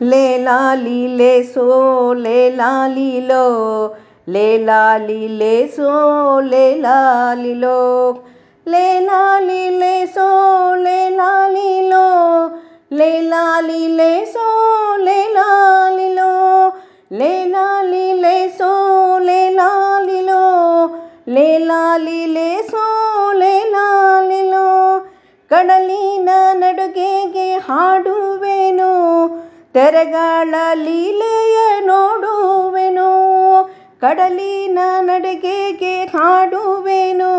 ಲೇಲಾಲಿ ಲೇಸೋ ಲೇಲಾಲಿಲೋ ಲೇಲಾಲಿ ಲೇಸೋ ಲೇಲಾಲಿಲೋ ಲೇಲಾಲಿ ಲೇಸೋ ಲೇಲಾಲಿಲೋ ಲೇಲಾಲಿ ಲೇಸೋ ಲೇಲಾಲಿಲೋ ಲೇಲಾಲಿ ಲೇಸೋ ಲೇಲಾಲಿಲೋ ಲೇಲಾಲಿ ಲೇಸೋ ಲೇಲಾಲಿಲೋ ಕಡಲಿನ ನಡುಗೆಗೆ ಹಾಡುವೆನು ತೆರೆಗಳ ಲೀಲೆಯ ನೋಡುವೆನು, ಕಡಲಿನ ನಡಿಗೆಗೆ ಹಾಡುವೆನು,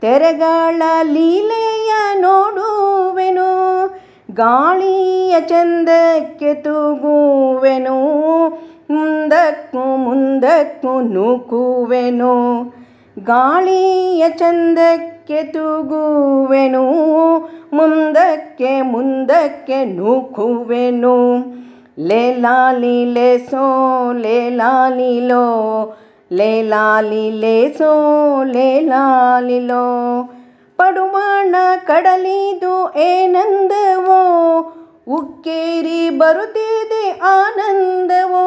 ತೆರೆಗಳ ಲೀಲೆಯ ನೋಡುವೆನು, ಗಾಳಿಯ ಚಂದಕ್ಕೆ ತೂಗುವೆನು, ಮುಂದಕ್ಕೂ ಮುಂದಕ್ಕೂ ನೂಕುವೆನು. ಗಾಳಿಯ ಚಂದಕ್ಕೆ ತೂಗುವೆನು, ಮುಂದಕ್ಕೆ ಮುಂದಕ್ಕೆ ನೂಕುವೆನು. ಲೇಲಾಲಿ ಲೇಸೋ ಲೇಲಾಲಿ ಲೇಸೋ ಲೇಲಾಲಿಲೋ ಪಡುವಣ ಕಡಲಿದು ಏನಂದವೋ, ಉಕ್ಕೇರಿ ಬರುತ್ತಿದೆ ಆನಂದವೋ.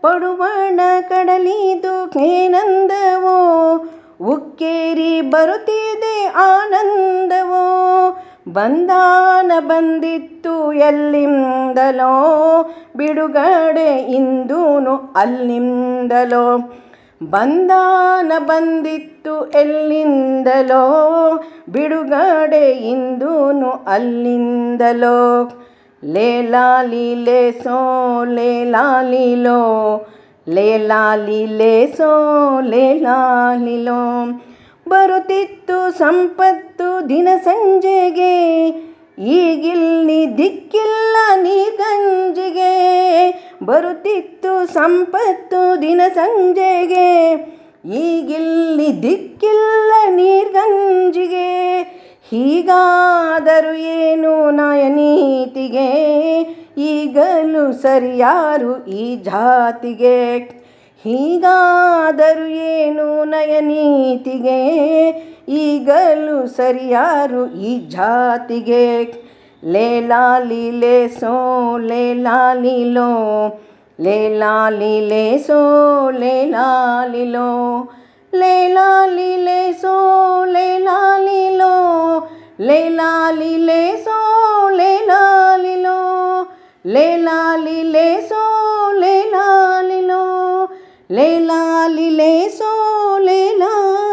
ಪಡುವಣ ಕಡಲಿದು ಏನಂದವೋ ಉಕ್ಕೇರಿ ಬರುತ್ತಿದೆ ಆನಂದವೋ? ಬಂದಾನ ಬಂದಿತ್ತು ಎಲ್ಲಿಂದಲೋ? ಬಿಡುಗಡೆ ಇಂದೂನು ಅಲ್ಲಿಂದಲೋ? ಬಂದಾನ ಬಂದಿತ್ತು ಎಲ್ಲಿಂದಲೋ? ಬಿಡುಗಡೆ ಇಂದೂನು ಅಲ್ಲಿಂದಲೋ? ಲೇಲಾಲಿ, ಲೇಸೋ, ಲೇಲಾಲಿಲೋ? ಲೇಲಾಲಿ ಲೇಲಾ ಲೇಲಾಲಿಲೋ ಬರುತ್ತಿತ್ತು ಸಂಪತ್ತು ದಿನ ಸಂಜೆಗೆ ಈಗಿಲ್ಲಿ ದಿಕ್ಕಿಲ್ಲ ನೀ ಗಂಜಿಗೆ. ಬರುತ್ತಿತ್ತು ಸಂಪತ್ತು ದಿನ ಸಂಜೆಗೆ ಈಗಿಲ್ಲಿ ದಿಕ್ಕಿಲ್ಲ ನೀರ್ಗಂಜಿಗೆ ಹೀಗಾದರೂ ಏನು ನಯನೀತಿಗೆ? ಈಗಲೂ ಸರಿಯಾರು ಈ ಜಾತಿಗೆ. ಹೀಗಾದರೂ ಏನು ನಯನೀತಿಗೆ? ಈಗಲೂ ಸರಿಯಾರು ಈ ಜಾತಿಗೆ. ಲೇಲಾಲಿ ಲೇಸೋ ಲೇಲಾಲಿಲೋ ಲೇಲಾಲಿ ಲೇಸೋ ಲೇಲಾಲಿಲೋ ಲೇಲಾಲಿ ಲೇಸೋ ಲೇಲಾಲಿಲೋ లేలాలి లేసో లేలాలిలో. లేలాలి లేసో లేలాలిలో. లేలాలి లేసో లేలాలి